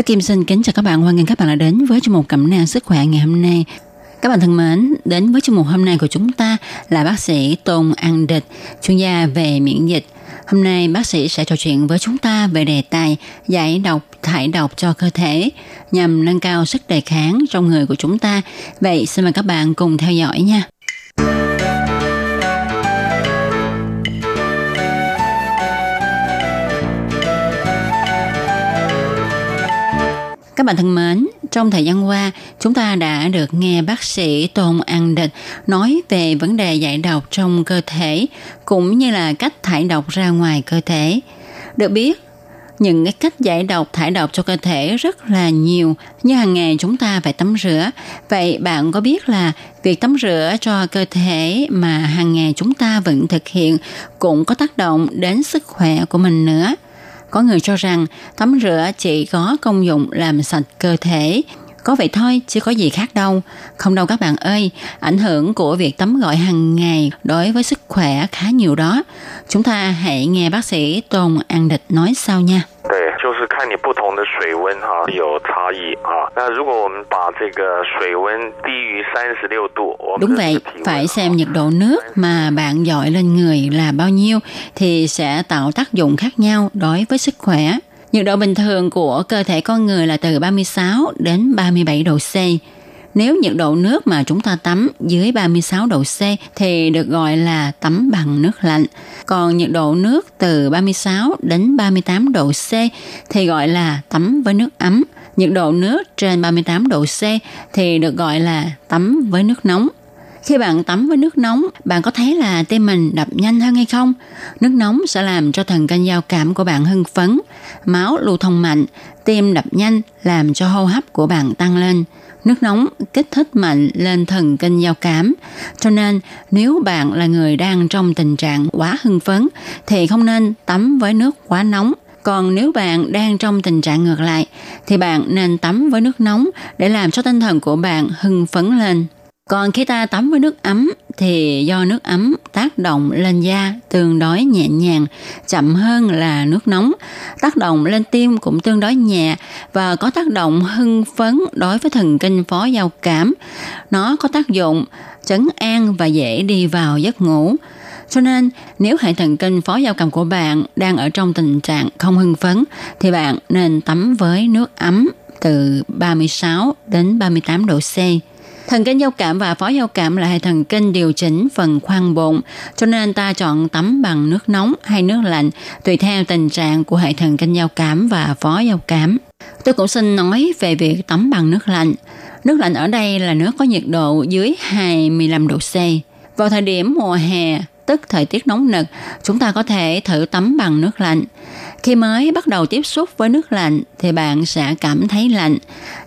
Tôi Kim xin kính chào các bạn, hoan nghênh các bạn đã đến với chương mục cẩm nang sức khỏe ngày hôm nay. Các bạn thân mến, đến với chương mục hôm nay của chúng ta là bác sĩ Tôn An Địch, chuyên gia về miễn dịch. Hôm nay bác sĩ sẽ trò chuyện với chúng ta về đề tài giải độc, thải độc cho cơ thể nhằm nâng cao sức đề kháng trong người của chúng ta. Vậy xin mời các bạn cùng theo dõi nha. Các bạn thân mến, trong thời gian qua, chúng ta đã được nghe bác sĩ Tôn An Địch nói về vấn đề giải độc trong cơ thể cũng như là cách thải độc ra ngoài cơ thể. Được biết, những cái cách giải độc thải độc cho cơ thể rất là nhiều như hàng ngày chúng ta phải tắm rửa vậy bạn có biết là việc tắm rửa cho cơ thể mà hàng ngày chúng ta vẫn thực hiện cũng có tác động đến sức khỏe của mình nữa có người cho rằng tắm rửa chỉ có công dụng làm sạch cơ thể. Có vậy thôi, chứ có gì khác đâu. Không đâu các bạn ơi, ảnh hưởng của việc tắm gội hàng ngày đối với sức khỏe khá nhiều đó. Chúng ta hãy nghe bác sĩ Tôn An Địch nói sau nha. 对，就是看你不同的水温哈有差异啊。那如果我们把这个水温低于三十六度，我们 Đúng 的 vậy, 体温 phải 哈 xem nhiệt độ nước mà bạn dội lên người là bao nhiêu thì sẽ tạo tác dụng khác nhau đối với sức khỏe. Nhiệt độ bình thường của cơ thể con người là từ 36 đến 37 độ C. nếu nhiệt độ nước mà chúng ta tắm dưới 36 độ C thì được gọi là tắm bằng nước lạnh. Còn nhiệt độ nước từ 36 đến 38 độ C thì gọi là tắm với nước ấm. Nhiệt độ nước trên 38 độ C thì được gọi là tắm với nước nóng. Khi bạn tắm với nước nóng, bạn có thấy là tim mình đập nhanh hơn hay không? Nước nóng sẽ làm cho thần kinh giao cảm của bạn hưng phấn, máu lưu thông mạnh, tim đập nhanh làm cho hô hấp của bạn tăng lên. Nước nóng kích thích mạnh lên thần kinh giao cảm. Cho nên, nếu bạn là người đang trong tình trạng quá hưng phấn, thì không nên tắm với nước quá nóng. Còn nếu bạn đang trong tình trạng ngược lại, thì bạn nên tắm với nước nóng để làm cho tinh thần của bạn hưng phấn lên. Còn khi ta tắm với nước ấm thì do nước ấm tác động lên da tương đối nhẹ nhàng, chậm hơn là nước nóng. Tác động lên tim cũng tương đối nhẹ và có tác động hưng phấn đối với thần kinh phó giao cảm. Nó có tác dụng chấn an và dễ đi vào giấc ngủ. Cho nên, nếu hệ thần kinh phó giao cảm của bạn đang ở trong tình trạng không hưng phấn, thì bạn nên tắm với nước ấm từ 36 đến 38 độ C. Thần kinh giao cảm và phó giao cảm là hệ thần kinh điều chỉnh phần khoang bụng, cho nên ta chọn tắm bằng nước nóng hay nước lạnh tùy theo tình trạng của hệ thần kinh giao cảm và phó giao cảm. Tôi cũng xin nói về việc tắm bằng nước lạnh. Nước lạnh ở đây là nước có nhiệt độ dưới 25 độ C. Vào thời điểm mùa hè, tức thời tiết nóng nực, chúng ta có thể thử tắm bằng nước lạnh. Khi mới bắt đầu tiếp xúc với nước lạnh thì bạn sẽ cảm thấy lạnh.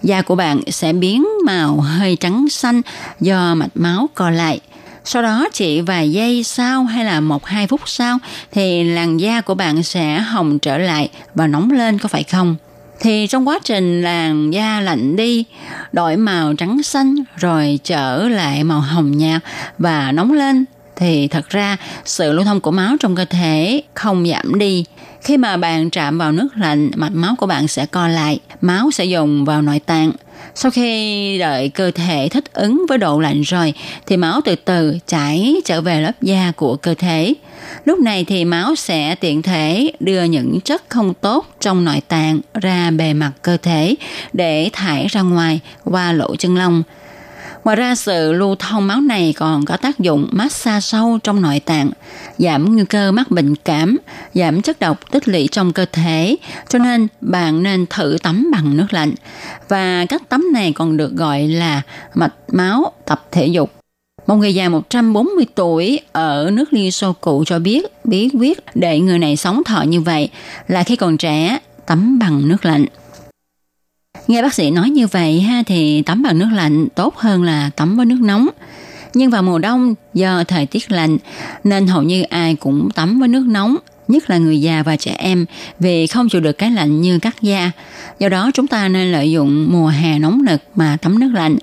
Da của bạn sẽ biến màu hơi trắng xanh do mạch máu co lại. Sau đó chỉ vài giây sau hay là một hai phút sau thì làn da của bạn sẽ hồng trở lại và nóng lên có phải không? Thì trong quá trình làn da lạnh đi, đổi màu trắng xanh rồi trở lại màu hồng nhạt và nóng lên thì thật ra sự lưu thông của máu trong cơ thể không giảm đi. Khi mà bạn chạm vào nước lạnh, mạch máu của bạn sẽ co lại, máu sẽ dồn vào nội tạng. Sau khi đợi cơ thể thích ứng với độ lạnh rồi thì máu từ từ chảy trở về lớp da của cơ thể. Lúc này thì máu sẽ tiện thể đưa những chất không tốt trong nội tạng ra bề mặt cơ thể để thải ra ngoài qua lỗ chân lông. Ngoài ra sự lưu thông máu này còn có tác dụng massage sâu trong nội tạng, giảm nguy cơ mắc bệnh cảm, giảm chất độc tích lũy trong cơ thể, cho nên bạn nên thử tắm bằng nước lạnh. Và cách tắm này còn được gọi là mạch máu tập thể dục. Một người già 140 tuổi ở nước Liên Xô cũ cho biết bí quyết để người này sống thọ như vậy là khi còn trẻ tắm bằng nước lạnh. Nghe bác sĩ nói như vậy ha thì tắm bằng nước lạnh tốt hơn là tắm với nước nóng. Nhưng vào mùa đông do thời tiết lạnh nên hầu như ai cũng tắm với nước nóng, nhất là người già và trẻ em vì không chịu được cái lạnh như cắt da. Do đó chúng ta nên lợi dụng mùa hè nóng nực mà tắm nước lạnh.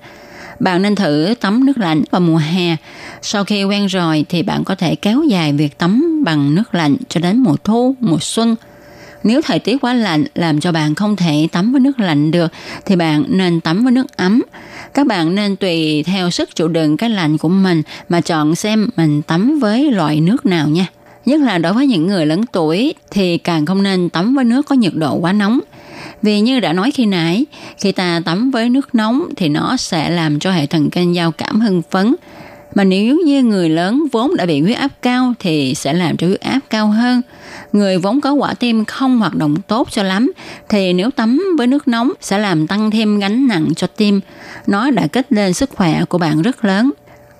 Bạn nên thử tắm nước lạnh vào mùa hè. Sau khi quen rồi thì bạn có thể kéo dài việc tắm bằng nước lạnh cho đến mùa thu, mùa xuân – nếu thời tiết quá lạnh làm cho bạn không thể tắm với nước lạnh được thì bạn nên tắm với nước ấm. Các bạn nên tùy theo sức chịu đựng cái lạnh của mình mà chọn xem mình tắm với loại nước nào nha. Nhất là đối với những người lớn tuổi thì càng không nên tắm với nước có nhiệt độ quá nóng. Vì như đã nói khi nãy, khi ta tắm với nước nóng thì nó sẽ làm cho hệ thần kinh giao cảm hưng phấn. Mà nếu như người lớn vốn đã bị huyết áp cao thì sẽ làm cho huyết áp cao hơn người vốn có quả tim không hoạt động tốt cho lắm thì nếu tắm với nước nóng sẽ làm tăng thêm gánh nặng cho tim. Nó đã kích lên sức khỏe của bạn rất lớn.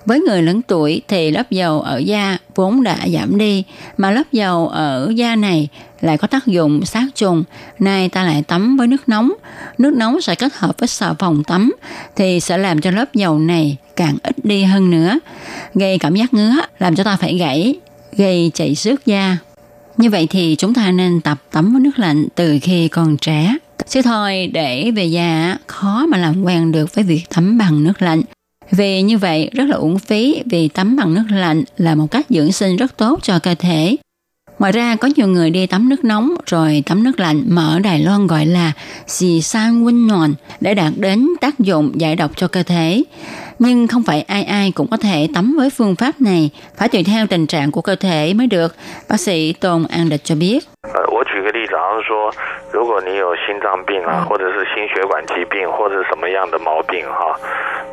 Với người lớn tuổi thì lớp dầu ở da vốn đã giảm đi, mà lớp dầu ở da này lại có tác dụng sát trùng. Nay ta lại tắm với nước nóng, nước nóng sẽ kết hợp với xà phòng tắm thì sẽ làm cho lớp dầu này càng ít đi hơn nữa, gây cảm giác ngứa, làm cho ta phải gãy, gây chảy xước da. Như vậy thì chúng ta nên tập tắm với nước lạnh từ khi còn trẻ. Chứ thôi, để về già, khó mà làm quen được với việc tắm bằng nước lạnh. Vì như vậy, rất là uổng phí vì tắm bằng nước lạnh là một cách dưỡng sinh rất tốt cho cơ thể. Ngoài ra có nhiều người đi tắm nước nóng rồi tắm nước lạnh mà ở Đài Loan gọi là xì san huynh nhòn để đạt đến tác dụng giải độc cho cơ thể. Nhưng không phải ai ai cũng có thể tắm với phương pháp này, phải tùy theo tình trạng của cơ thể mới được. Bác sĩ Tôn An Địch cho biết. 我举个例子，好像说，如果你有心脏病啊，或者是心血管疾病，或者什么样的毛病哈，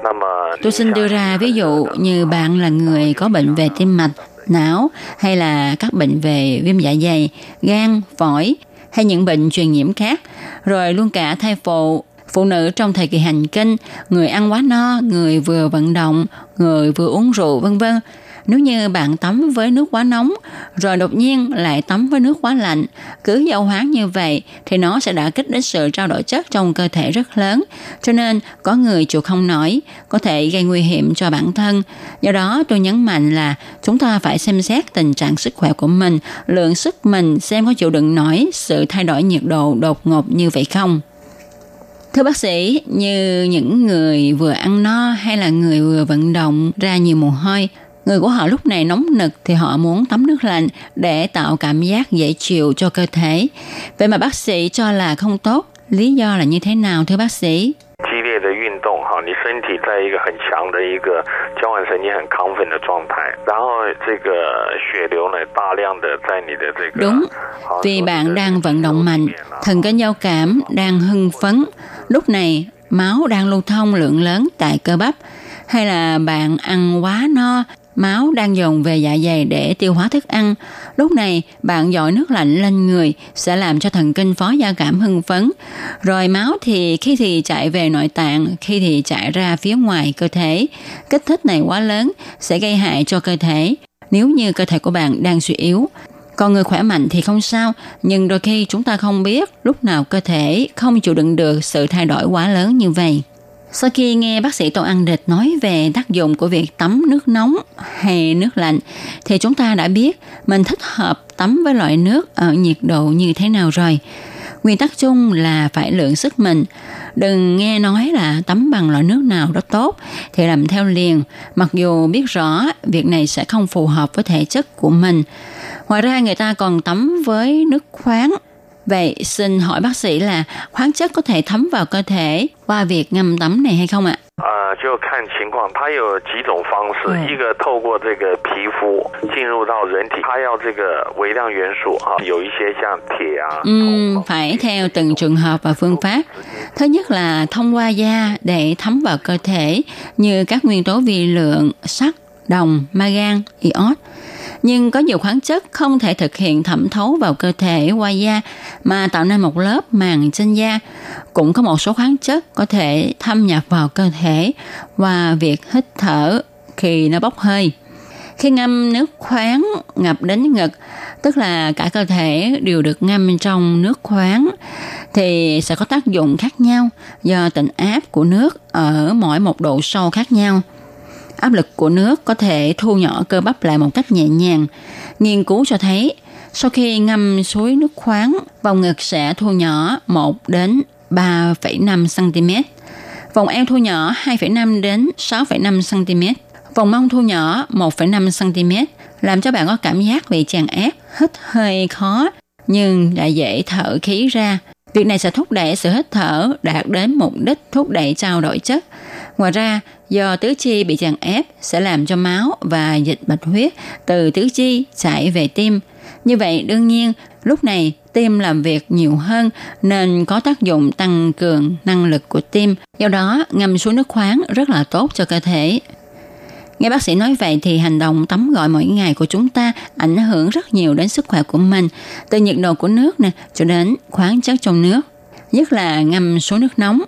那么 Tôi xin đưa ra ví dụ như bạn là người có bệnh về tim mạch, não hay là các bệnh về viêm dạ dày, gan, phổi hay những bệnh truyền nhiễm khác, rồi luôn cả thai phụ, phụ nữ trong thời kỳ hành kinh, người ăn quá no, người vừa vận động, người vừa uống rượu vân vân nếu như bạn tắm với nước quá nóng, rồi đột nhiên lại tắm với nước quá lạnh, cứ giao hóa như vậy thì nó sẽ đã kích đến sự trao đổi chất trong cơ thể rất lớn. Cho nên có người chịu không nổi, có thể gây nguy hiểm cho bản thân. Do đó tôi nhấn mạnh là chúng ta phải xem xét tình trạng sức khỏe của mình, lượng sức mình xem có chịu đựng nổi sự thay đổi nhiệt độ đột ngột như vậy không. Thưa bác sĩ, như những người vừa ăn no hay là người vừa vận động ra nhiều mồ hôi, Người của họ lúc này nóng nực thì họ muốn tắm nước lạnh để tạo cảm giác dễ chịu cho cơ thể. Vậy mà bác sĩ cho là không tốt. Lý do là như thế nào thưa bác sĩ? 激烈的运动哈，你身体在一个很强的一个交感神经很亢奋的状态，然后这个血流呢大量的在你的这个 Đúng, vì bạn đang vận động mạnh, thần kinh giao cảm đang hưng phấn. Lúc này, máu đang lưu thông lượng lớn tại cơ bắp, hay là bạn ăn quá no máu đang dồn về dạ dày để tiêu hóa thức ăn. Lúc này, bạn dội nước lạnh lên người sẽ làm cho thần kinh phó giao cảm hưng phấn. Rồi máu thì khi thì chạy về nội tạng, khi thì chạy ra phía ngoài cơ thể. Kích thích này quá lớn sẽ gây hại cho cơ thể nếu như cơ thể của bạn đang suy yếu. Còn người khỏe mạnh thì không sao, nhưng đôi khi chúng ta không biết lúc nào cơ thể không chịu đựng được sự thay đổi quá lớn như vậy. Sau khi nghe bác sĩ Tô Ăn Địch nói về tác dụng của việc tắm nước nóng hay nước lạnh, thì chúng ta đã biết mình thích hợp tắm với loại nước ở nhiệt độ như thế nào rồi. Nguyên tắc chung là phải lượng sức mình. Đừng nghe nói là tắm bằng loại nước nào đó tốt thì làm theo liền, mặc dù biết rõ việc này sẽ không phù hợp với thể chất của mình. Ngoài ra người ta còn tắm với nước khoáng Vậy xin hỏi bác sĩ là khoáng chất có thể thấm vào cơ thể qua việc ngâm tắm này hay không ạ? 呃，就看情况，它有几种方式，嗯一个透过这个皮肤进入到人体，它要这个微量元素哈、有一些像铁啊，Ừm,铜 phải theo từng trường hợp và phương pháp. Thứ nhất là thông qua da để thấm vào cơ thể như các nguyên tố vi lượng, sắt, đồng, magan, iốt. nhưng có nhiều khoáng chất không thể thực hiện thẩm thấu vào cơ thể qua da mà tạo nên một lớp màng trên da. Cũng có một số khoáng chất có thể thâm nhập vào cơ thể qua việc hít thở khi nó bốc hơi. Khi ngâm nước khoáng ngập đến ngực, tức là cả cơ thể đều được ngâm trong nước khoáng, thì sẽ có tác dụng khác nhau do tịnh áp của nước ở mỗi một độ sâu khác nhau. Áp lực của nước có thể thu nhỏ cơ bắp lại một cách nhẹ nhàng. Nghiên cứu cho thấy, sau khi ngâm suối nước khoáng, vòng ngực sẽ thu nhỏ 1 đến 3,5 cm. Vòng eo thu nhỏ 2,5 đến 6,5 cm. Vòng mông thu nhỏ 1,5 cm, làm cho bạn có cảm giác bị chèn ép, hít hơi khó, nhưng lại dễ thở khí ra. Việc này sẽ thúc đẩy sự hít thở đạt đến mục đích thúc đẩy trao đổi chất. Ngoài ra, do tứ chi bị chèn ép sẽ làm cho máu và dịch bạch huyết từ tứ chi chảy về tim. Như vậy, đương nhiên, lúc này tim làm việc nhiều hơn nên có tác dụng tăng cường năng lực của tim. Do đó, ngâm xuống nước khoáng rất là tốt cho cơ thể. Nghe bác sĩ nói vậy thì hành động tắm gội mỗi ngày của chúng ta ảnh hưởng rất nhiều đến sức khỏe của mình, từ nhiệt độ của nước nè cho đến khoáng chất trong nước. Nhất là ngâm số nước nóng.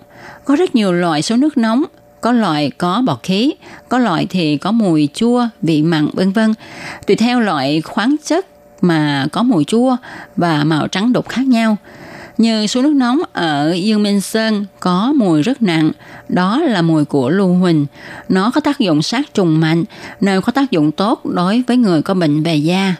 Có rất nhiều loại số nước nóng, có loại có bọt khí, có loại thì có mùi chua, vị mặn vân vân. Tùy theo loại khoáng chất mà có mùi chua và màu trắng đục khác nhau. Như suối nước nóng ở Dương Minh Sơn có mùi rất nặng, đó là mùi của lưu huỳnh. Nó có tác dụng sát trùng mạnh, nên có tác dụng tốt đối với người có bệnh về da.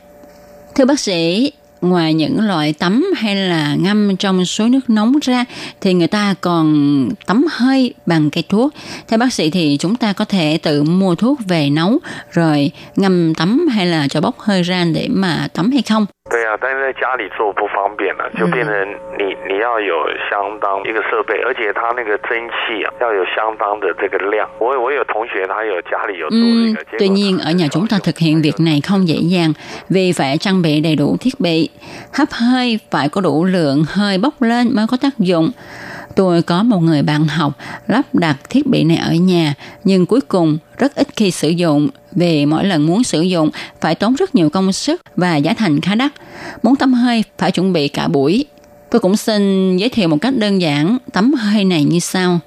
Thưa bác sĩ, ngoài những loại tắm hay là ngâm trong suối nước nóng ra thì người ta còn tắm hơi bằng cây thuốc. Theo bác sĩ thì chúng ta có thể tự mua thuốc về nấu, rồi ngâm tắm hay là cho bốc hơi ra để mà tắm hay không? 对啊，但是在家里做不方便了，就变成你你要有相当一个设备，而且它那个蒸汽啊要有相当的这个量。我我有同学他有家里有做这个，嗯 tuy 果 nhiên ở nhà chúng ta thực hiện việc này không dễ dàng vì phải trang bị đầy đủ thiết bị. Hấp hơi phải có đủ lượng hơi bốc lên mới có tác dụng. Tôi có một người bạn học lắp đặt thiết bị này ở nhà nhưng cuối cùng rất ít khi sử dụng vì mỗi lần muốn sử dụng phải tốn rất nhiều công sức và giá thành khá đắt. Muốn tắm hơi phải chuẩn bị cả buổi. Tôi cũng xin giới thiệu một cách đơn giản tắm hơi này như sau.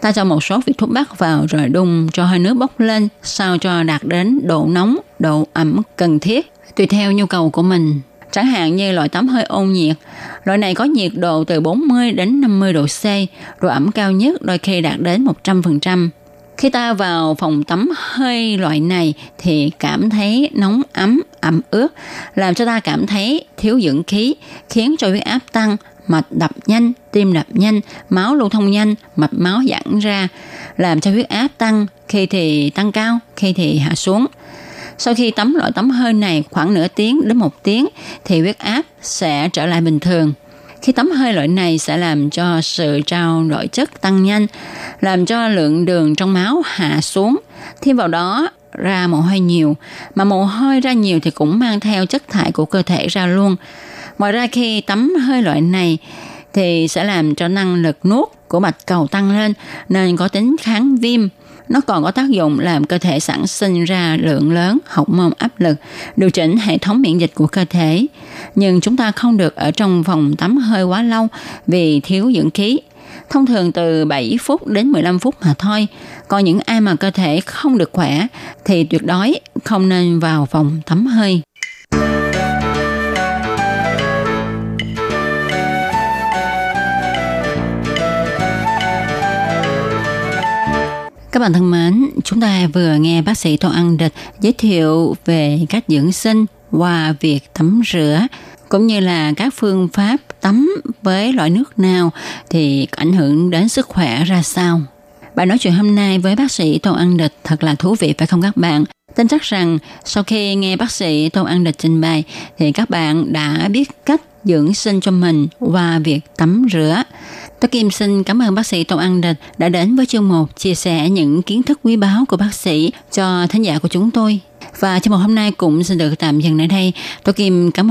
Ta cho một số vị thuốc bắc vào rồi đun cho hơi nước bốc lên sao cho đạt đến độ nóng, độ ẩm cần thiết tùy theo nhu cầu của mình. Chẳng hạn như loại tắm hơi ôn nhiệt, loại này có nhiệt độ từ 40 đến 50 độ C, độ ẩm cao nhất đôi khi đạt đến 100%. Khi ta vào phòng tắm hơi loại này thì cảm thấy nóng ấm, ẩm ướt, làm cho ta cảm thấy thiếu dưỡng khí, khiến cho huyết áp tăng, mạch đập nhanh, tim đập nhanh, máu lưu thông nhanh, mạch máu giãn ra, làm cho huyết áp tăng, khi thì tăng cao, khi thì hạ xuống. Sau khi tắm loại tắm hơi này khoảng nửa tiếng đến một tiếng thì huyết áp sẽ trở lại bình thường. Khi tắm hơi loại này sẽ làm cho sự trao đổi chất tăng nhanh, làm cho lượng đường trong máu hạ xuống. Thêm vào đó ra mồ hôi nhiều, mà mồ hôi ra nhiều thì cũng mang theo chất thải của cơ thể ra luôn. Ngoài ra khi tắm hơi loại này thì sẽ làm cho năng lực nuốt của bạch cầu tăng lên nên có tính kháng viêm. Nó còn có tác dụng làm cơ thể sản sinh ra lượng lớn học môn áp lực, điều chỉnh hệ thống miễn dịch của cơ thể. Nhưng chúng ta không được ở trong phòng tắm hơi quá lâu vì thiếu dưỡng khí. Thông thường từ 7 phút đến 15 phút mà thôi. Còn những ai mà cơ thể không được khỏe thì tuyệt đối không nên vào phòng tắm hơi. Các bạn thân mến, chúng ta vừa nghe bác sĩ Tô Ăn Địch giới thiệu về cách dưỡng sinh qua việc tắm rửa cũng như là các phương pháp tắm với loại nước nào thì ảnh hưởng đến sức khỏe ra sao. Bài nói chuyện hôm nay với bác sĩ Tô Ăn Địch thật là thú vị phải không các bạn? Tin chắc rằng sau khi nghe bác sĩ Tô Ăn Địch trình bày thì các bạn đã biết cách dưỡng sinh cho mình qua việc tắm rửa. Tôi Kim xin cảm ơn bác sĩ Tôn An Địch đã đến với chương mục chia sẻ những kiến thức quý báu của bác sĩ cho thính giả của chúng tôi. Và chương mục hôm nay cũng xin được tạm dừng tại đây. Tôi Kim cảm ơn